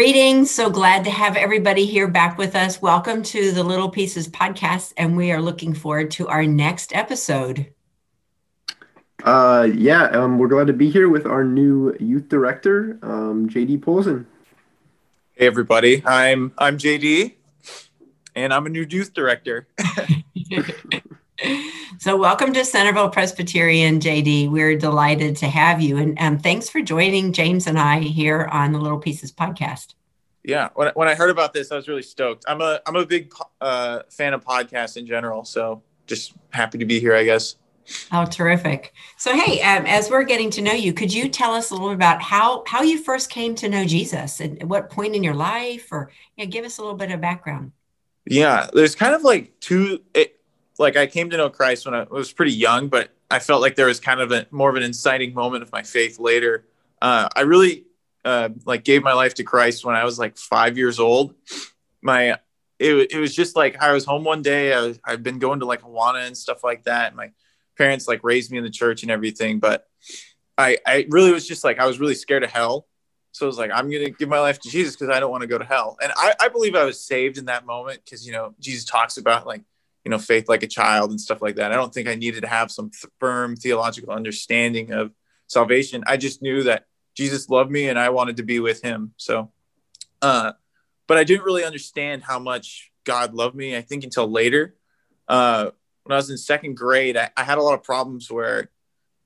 Greetings. So glad to have everybody here back with us. Welcome to the Little Pieces podcast, and we are looking forward to our next episode. Uh, yeah, um, we're glad to be here with our new youth director, um, JD Polson. Hey, everybody. I'm I'm JD, and I'm a new youth director. so, welcome to Centerville Presbyterian, JD. We're delighted to have you, and um, thanks for joining James and I here on the Little Pieces podcast. Yeah, when, when I heard about this, I was really stoked. I'm a I'm a big uh, fan of podcasts in general, so just happy to be here, I guess. Oh, terrific! So, hey, um, as we're getting to know you, could you tell us a little bit about how how you first came to know Jesus and what point in your life, or yeah, give us a little bit of background. Yeah, there's kind of like two. It, like I came to know Christ when I was pretty young, but I felt like there was kind of a more of an inciting moment of my faith later. Uh, I really uh, like gave my life to Christ when I was like five years old. My it, it was just like I was home one day. I was, I've been going to like Awana and stuff like that. My parents like raised me in the church and everything, but I I really was just like I was really scared of hell. So I was like, I'm gonna give my life to Jesus because I don't want to go to hell. And I, I believe I was saved in that moment because you know Jesus talks about like you know faith like a child and stuff like that. I don't think i needed to have some firm theological understanding of salvation. I just knew that jesus loved me and i wanted to be with him. So uh but i didn't really understand how much god loved me i think until later. Uh when i was in second grade i, I had a lot of problems where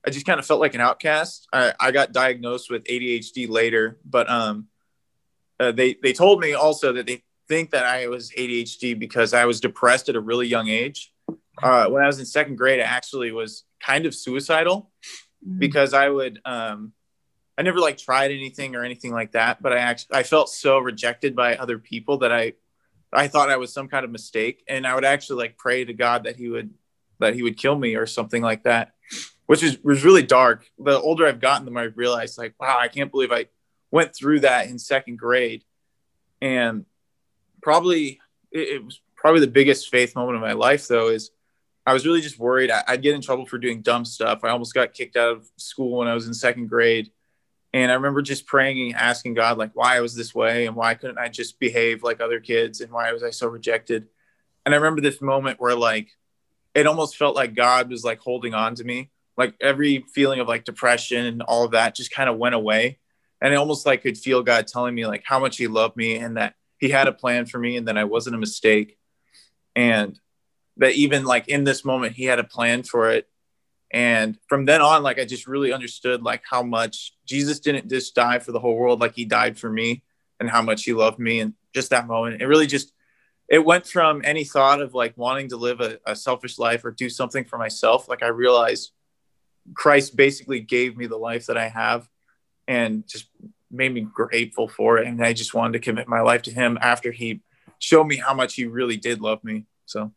i just kind of felt like an outcast. I, I got diagnosed with adhd later but um uh, they they told me also that they think that I was ADHD because I was depressed at a really young age. Uh, when I was in second grade, I actually was kind of suicidal mm-hmm. because I would, um, I never like tried anything or anything like that, but I actually, I felt so rejected by other people that I, I thought I was some kind of mistake. And I would actually like pray to God that he would, that he would kill me or something like that, which was, was really dark. The older I've gotten, the more I've realized like, wow, I can't believe I went through that in second grade. And probably it, it, was probably the biggest faith moment of my life though is i was really just worried. I, i'd get in trouble for doing dumb stuff. I almost got kicked out of school when i was in second grade. And i remember just praying and asking god like why i was this way and why couldn't i just behave like other kids and why was i so rejected? And i remember this moment where like it almost felt like god was like holding on to me. Like every feeling of like depression and all of that just kind of went away. And I almost like could feel god telling me like how much he loved me and that he had a plan for me and that I wasn't a mistake. And that even like in this moment, he had a plan for it. And from then on, like I just really understood like how much Jesus didn't just die for the whole world, like he died for me and how much he loved me. And just that moment, it really just, it went from any thought of like wanting to live a, a selfish life or do something for myself. Like I realized Christ basically gave me the life that I have and just made me grateful for it. And I just wanted to commit my life to him after he showed me how much he really did love me. So,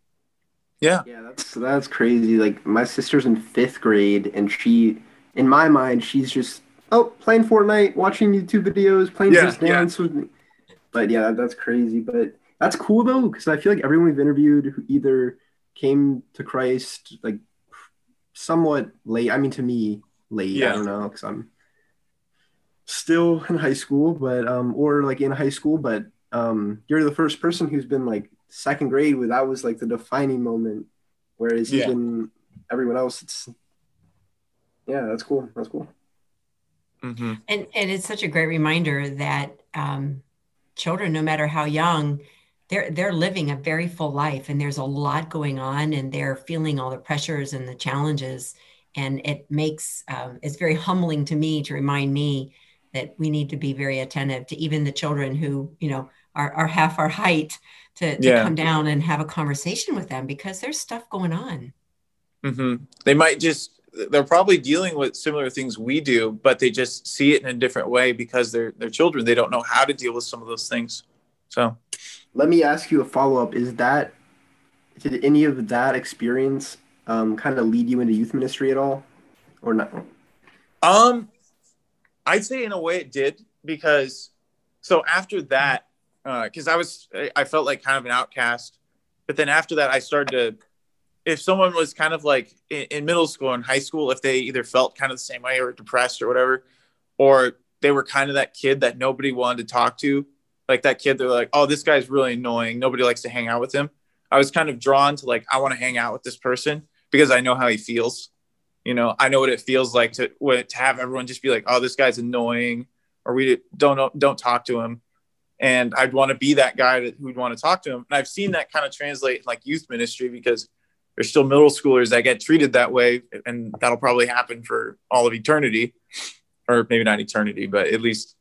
yeah. Yeah, that's that's crazy. Like my sister's in fifth grade, and she, in my mind, she's just oh playing Fortnite, watching YouTube videos, playing yeah, Just Dance yeah. with me. But yeah, that's crazy. But that's cool though, because I feel like everyone we've interviewed who either came to Christ like somewhat late. I mean, to me, late. Yeah. I don't know, because I'm still in high school, but um, or like in high school, but um, you're the first person who's been like second grade where that was like the defining moment. Whereas yeah. even everyone else, it's yeah, that's cool. That's cool. Mm-hmm. And and it's such a great reminder that um, children, no matter how young, they're they're living a very full life, and there's a lot going on, and they're feeling all the pressures and the challenges, and it makes um, it's very humbling to me to remind me that we need to be very attentive to even the children who you know are, are half our height to, to yeah. come down and have a conversation with them because there's stuff going on. Mm-hmm. they might just they're probably dealing with similar things we do but they just see it in a different way because they're they're children. They don't know how to deal with some of those things. So. Let me ask you a follow-up. Is that did any of that experience um, kind of lead you into youth ministry at all? Or not? Um I'd say in a way it did because so after that, because uh, I was I felt like kind of an outcast, but then after that I started to if someone was kind of like in, in middle school and high school, if they either felt kind of the same way or depressed or whatever, or they were kind of that kid that nobody wanted to talk to, like that kid, they're like, oh, this guy's really annoying. Nobody likes to hang out with him. I was kind of drawn to like, I want to hang out with this person because I know how he feels. You know, I know what it feels like to to have everyone just be like, oh, this guy's annoying, or we don't don't talk to him. And I'd want to be that guy that who'd want to talk to him. And I've seen that kind of translate in like youth ministry because there's still middle schoolers that get treated that way, and that'll probably happen for all of eternity, or maybe not eternity, but at least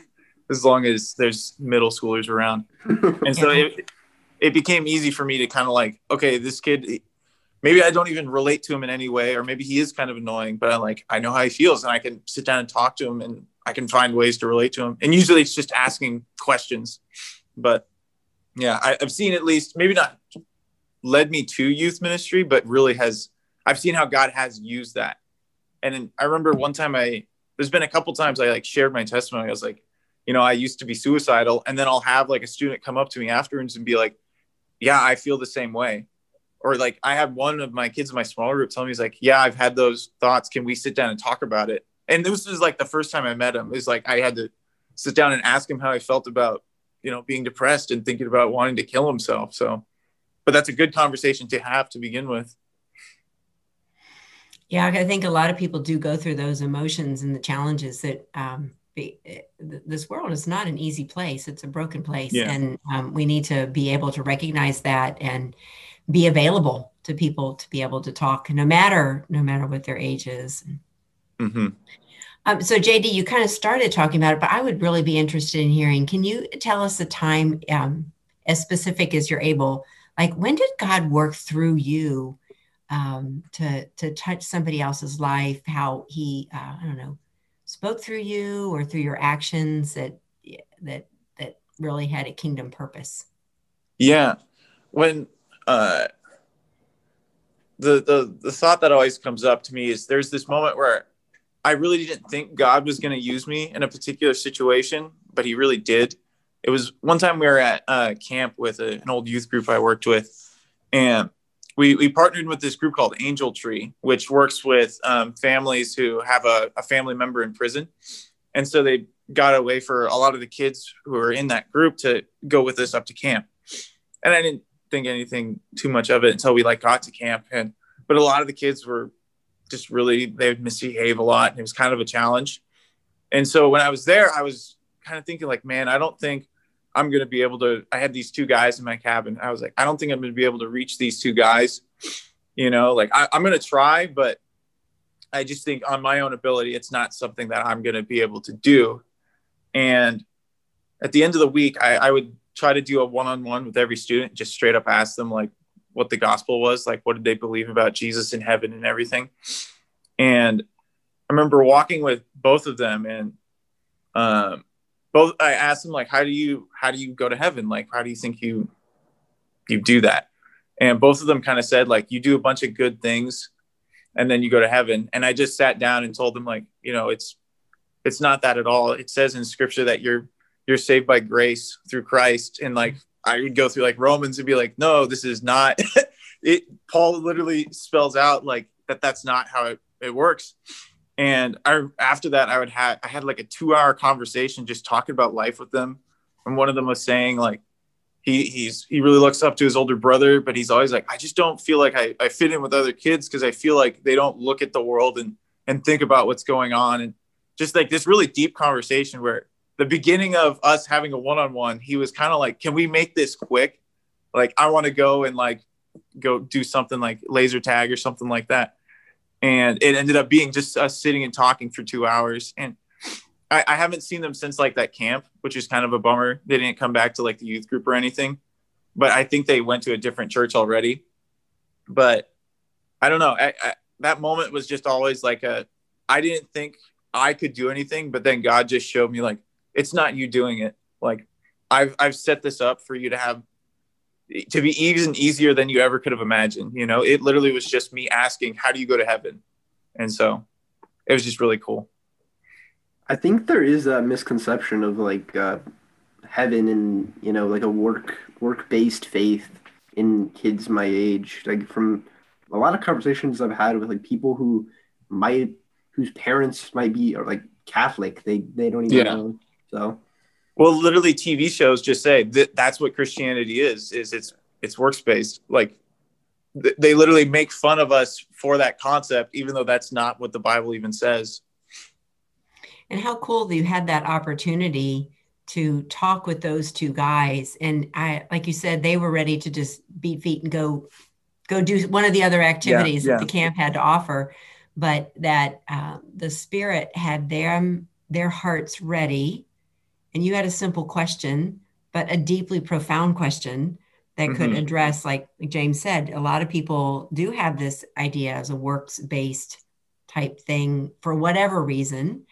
as long as there's middle schoolers around. And so it, it became easy for me to kind of like, okay, this kid, maybe I don't even relate to him in any way, or maybe he is kind of annoying, but I'm like, I know how he feels and I can sit down and talk to him and I can find ways to relate to him. And usually it's just asking questions. But yeah, I, I've seen at least, maybe not led me to youth ministry, but really has, I've seen how God has used that. And I remember one time I, there's been a couple times I like shared my testimony. I was like, you know, I used to be suicidal. And then I'll have like a student come up to me afterwards and be like, yeah, I feel the same way. Or like I had one of my kids in my small group tell me, he's like, yeah, I've had those thoughts. Can we sit down and talk about it? And this was like the first time I met him is like, I had to sit down and ask him how he felt about, you know, being depressed and thinking about wanting to kill himself. So, but that's a good conversation to have to begin with. Yeah, I think a lot of people do go through those emotions and the challenges that um, be, this world is not an easy place. It's a broken place. Yeah. And um, we need to be able to recognize that and be available to people to be able to talk no matter, no matter what their age is. Mm-hmm. Um, so JD, you kind of started talking about it, but I would really be interested in hearing, can you tell us the time um, as specific as you're able, like when did God work through you um, to, to touch somebody else's life, how he, uh, I don't know, spoke through you or through your actions that that that really had a kingdom purpose yeah when uh the the the thought that always comes up to me is there's this moment where I really didn't think God was going to use me in a particular situation, but He really did. It was one time we were at uh, camp with a, an old youth group I worked with, and we, we partnered with this group called Angel Tree, which works with um, families who have a, a family member in prison. And so they got a way for a lot of the kids who are in that group to go with us up to camp. And I didn't think anything too much of it until we like got to camp. And but a lot of the kids were just really they would misbehave a lot, and it was kind of a challenge. And so when I was there, I was kind of thinking like, man, I don't think I'm going to be able to. I had these two guys in my cabin. I was like, I don't think I'm going to be able to reach these two guys. You know, like I, I'm going to try, but I just think on my own ability, it's not something that I'm going to be able to do. And at the end of the week, I, I would try to do a one on one with every student, just straight up ask them, like, what the gospel was, like, what did they believe about Jesus in heaven and everything. And I remember walking with both of them, and um, both I asked them like, how do you how do you go to heaven? Like, how do you think you you do that? And both of them kind of said like, you do a bunch of good things, and then you go to heaven. And I just sat down and told them like, you know, it's it's not that at all. It says in Scripture that you're you're saved by grace through Christ, and like I would go through like Romans and be like, no, this is not. it Paul literally spells out like that. That's not how it, it works and I, after that, I would have I had like a two hour conversation just talking about life with them. And one of them was saying like he he's he really looks up to his older brother, but he's always like, I just don't feel like I, I fit in with other kids because I feel like they don't look at the world and and think about what's going on. And just like this really deep conversation where the beginning of us having a one-on-one, he was kind of like, Can we make this quick? Like I want to go and like go do something like laser tag or something like that. And it ended up being just us sitting and talking for two hours. And I, I, haven't seen them since like that camp which is kind of a bummer. They didn't come back to like the youth group or anything. But i think they went to a different church already. But i don't know. I, I, that moment was just always like a i didn't think i could do anything but then god just showed me like it's not you doing it like i've i've set this up for you to have to be even easier than you ever could have imagined. You know, it literally was just me asking, "How do you go to heaven?" And so it was just really cool. I think there is a misconception of like uh, heaven and you know like a work work based faith in kids my age. Like from a lot of conversations I've had with like people who might whose parents might be or like Catholic, they they don't even yeah. know. So Well, literally, TV shows just say that that's what Christianity is. Is it's it's works based. Like th- they literally make fun of us for that concept, even though that's not what the Bible even says. And how cool that you had that opportunity to talk with those two guys. And I, like you said, they were ready to just beat feet and go go do one of the other activities yeah, yeah. that the camp had to offer but that uh, the spirit had them their hearts ready and you had a simple question but a deeply profound question that mm-hmm. could address like james said a lot of people do have this idea as a works based type thing for whatever reason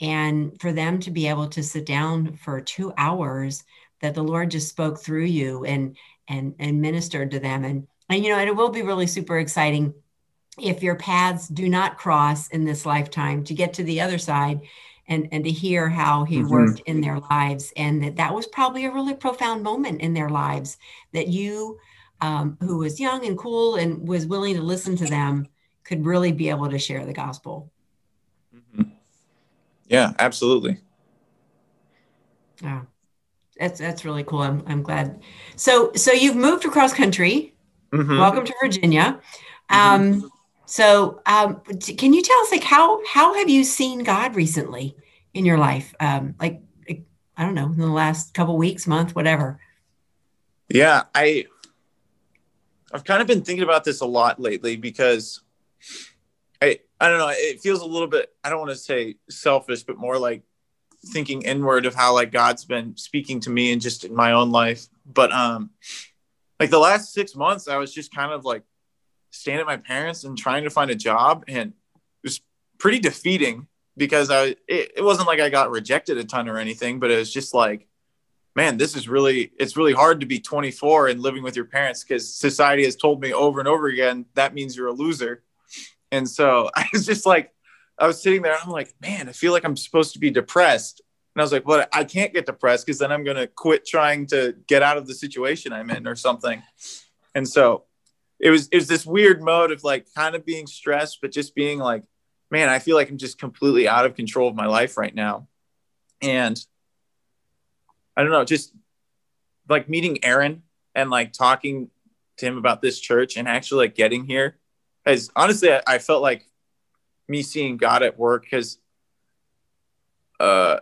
and for them to be able to sit down for two hours that the lord just spoke through you and and and ministered to them and and you know and it will be really super exciting if your paths do not cross in this lifetime to get to the other side and and to hear how he mm-hmm. worked in their lives and that that was probably a really profound moment in their lives that you um, who was young and cool and was willing to listen to them could really be able to share the gospel mm-hmm. yeah absolutely yeah that's that's really cool i'm, I'm glad so so you've moved across country mm-hmm. welcome to virginia mm-hmm. um, so, um, can you tell us, like, how how have you seen God recently in your life? Um, like, I don't know, in the last couple weeks, month, whatever. Yeah, I I've kind of been thinking about this a lot lately because I I don't know, it feels a little bit I don't want to say selfish, but more like thinking inward of how like God's been speaking to me and just in my own life. But um like the last six months, I was just kind of like staying at my parents and trying to find a job and it was pretty defeating because I it, it wasn't like I got rejected a ton or anything, but it was just like, man, this is really it's really hard to be 24 and living with your parents because society has told me over and over again that means you're a loser. And so I was just like, I was sitting there, I'm like, man, I feel like I'm supposed to be depressed. And I was like, well, I can't get depressed because then I'm going to quit trying to get out of the situation I'm in or something. And so it was it was this weird mode of like kind of being stressed, but just being like, man, I feel like I'm just completely out of control of my life right now. And I don't know, just like meeting Aaron and like talking to him about this church and actually like getting here has honestly I, I felt like me seeing God at work because uh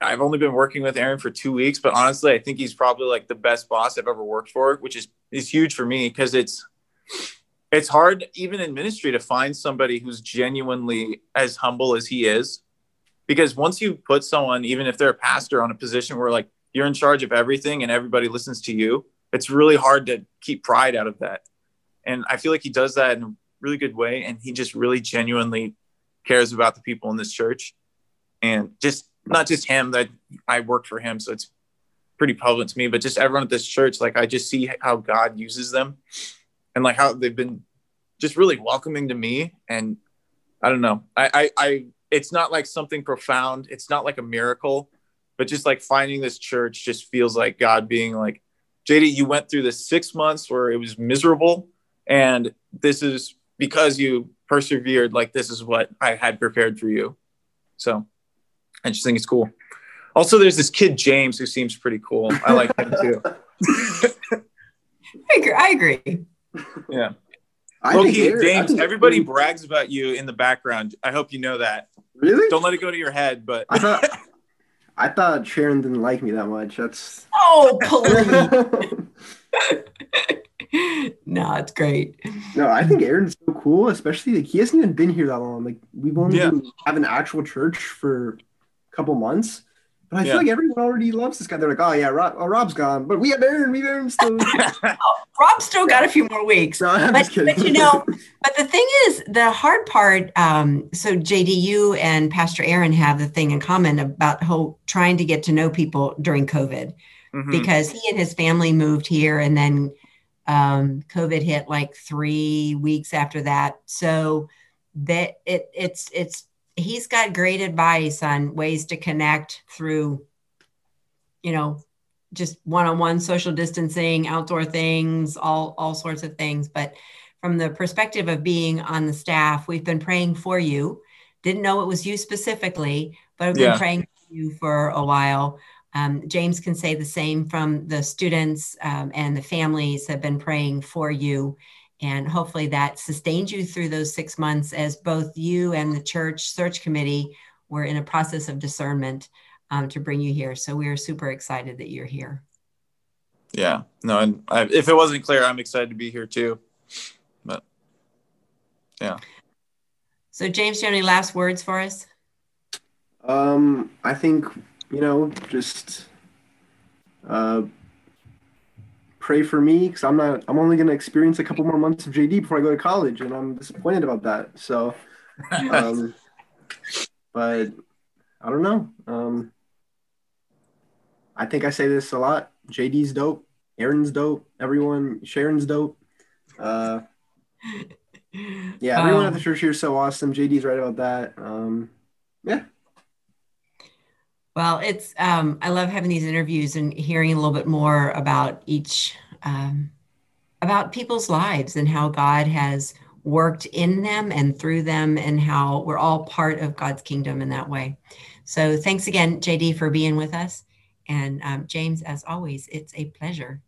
I've only been working with Aaron for two weeks, but honestly, I think he's probably like the best boss I've ever worked for, which is is huge for me because it's it's hard even in ministry to find somebody who's genuinely as humble as he is. Because once you put someone even if they're a pastor on a position where like you're in charge of everything and everybody listens to you it's really hard to keep pride out of that. And i feel like he does that in a really good way and he just really genuinely cares about the people in this church. And just not just him that i work for him so it's pretty public to me but just everyone at this church like i just see how god uses them and like how they've been just really welcoming to me. And I don't know, I, I, I, it's not like something profound. It's not like a miracle, but just like finding this church just feels like God being like, JD, you went through this six months where it was miserable. And this is because you persevered. Like, this is what I had prepared for you. So I just think it's cool. Also, there's this kid, James, who seems pretty cool. I like him too. I agree. I agree yeah. I Loki, James, everybody brags about you in the background. I hope you know that. Really? Don't let it go to your head, but I thought I thought Sharon didn't like me that much. That's oh please. no, it's great. No, I think Aaron's so cool, especially like he hasn't even been here that long. Like we've only yeah. have an actual church for a couple months. But I yeah. feel like everyone already loves this guy. They're like, oh yeah, Rob, oh, Rob's gone, but we have Aaron, we have Aaron still. oh, Rob's still got a few more weeks. No, but, but, you know, but the thing is, the hard part. Um, so JD you and Pastor Aaron have the thing in common about whole trying to get to know people during COVID, mm-hmm. because he and his family moved here, and then um, COVID hit like three weeks after that. So that it it's it's he's got great advice on ways to connect through, you know, just one-on-one social distancing, outdoor things, all all sorts of things. But from the perspective of being on the staff, we've been praying for you. Didn't know it was you specifically, but I've been yeah. praying for you for a while. Um, James can say the same from the students um, and the families have been praying for you. And hopefully that sustained you through those six months as both you and the church search committee were in a process of discernment um, to bring you here. So we are super excited that you're here. Yeah, no, and I, if it wasn't clear, I'm excited to be here too. But yeah. So, James, do you have any last words for us? Um, I think you know, just uh, pray for me because I'm not. I'm only going to experience a couple more months of JD before I go to college, and I'm disappointed about that. So, um, but I don't know. Um, I think I say this a lot. JD's dope. Aaron's dope. Everyone, Sharon's dope. Uh, yeah, everyone um, at the church here is so awesome. JD's right about that. Um, yeah. Well, it's um, I love having these interviews and hearing a little bit more about each um, about people's lives and how God has worked in them and through them and how we're all part of God's kingdom in that way. So thanks again, JD, for being with us. And um, James, as always, it's a pleasure.